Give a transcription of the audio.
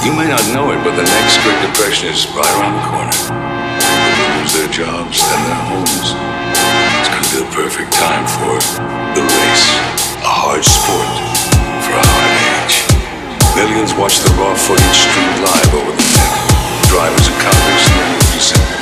You may not know it, but the next Great Depression is right around the corner. People lose their jobs and their homes. It's going to be the perfect time for the race. A hard sport for a hard age. Millions watch the raw footage streamed live over the net. Drivers and convicts, millions descend.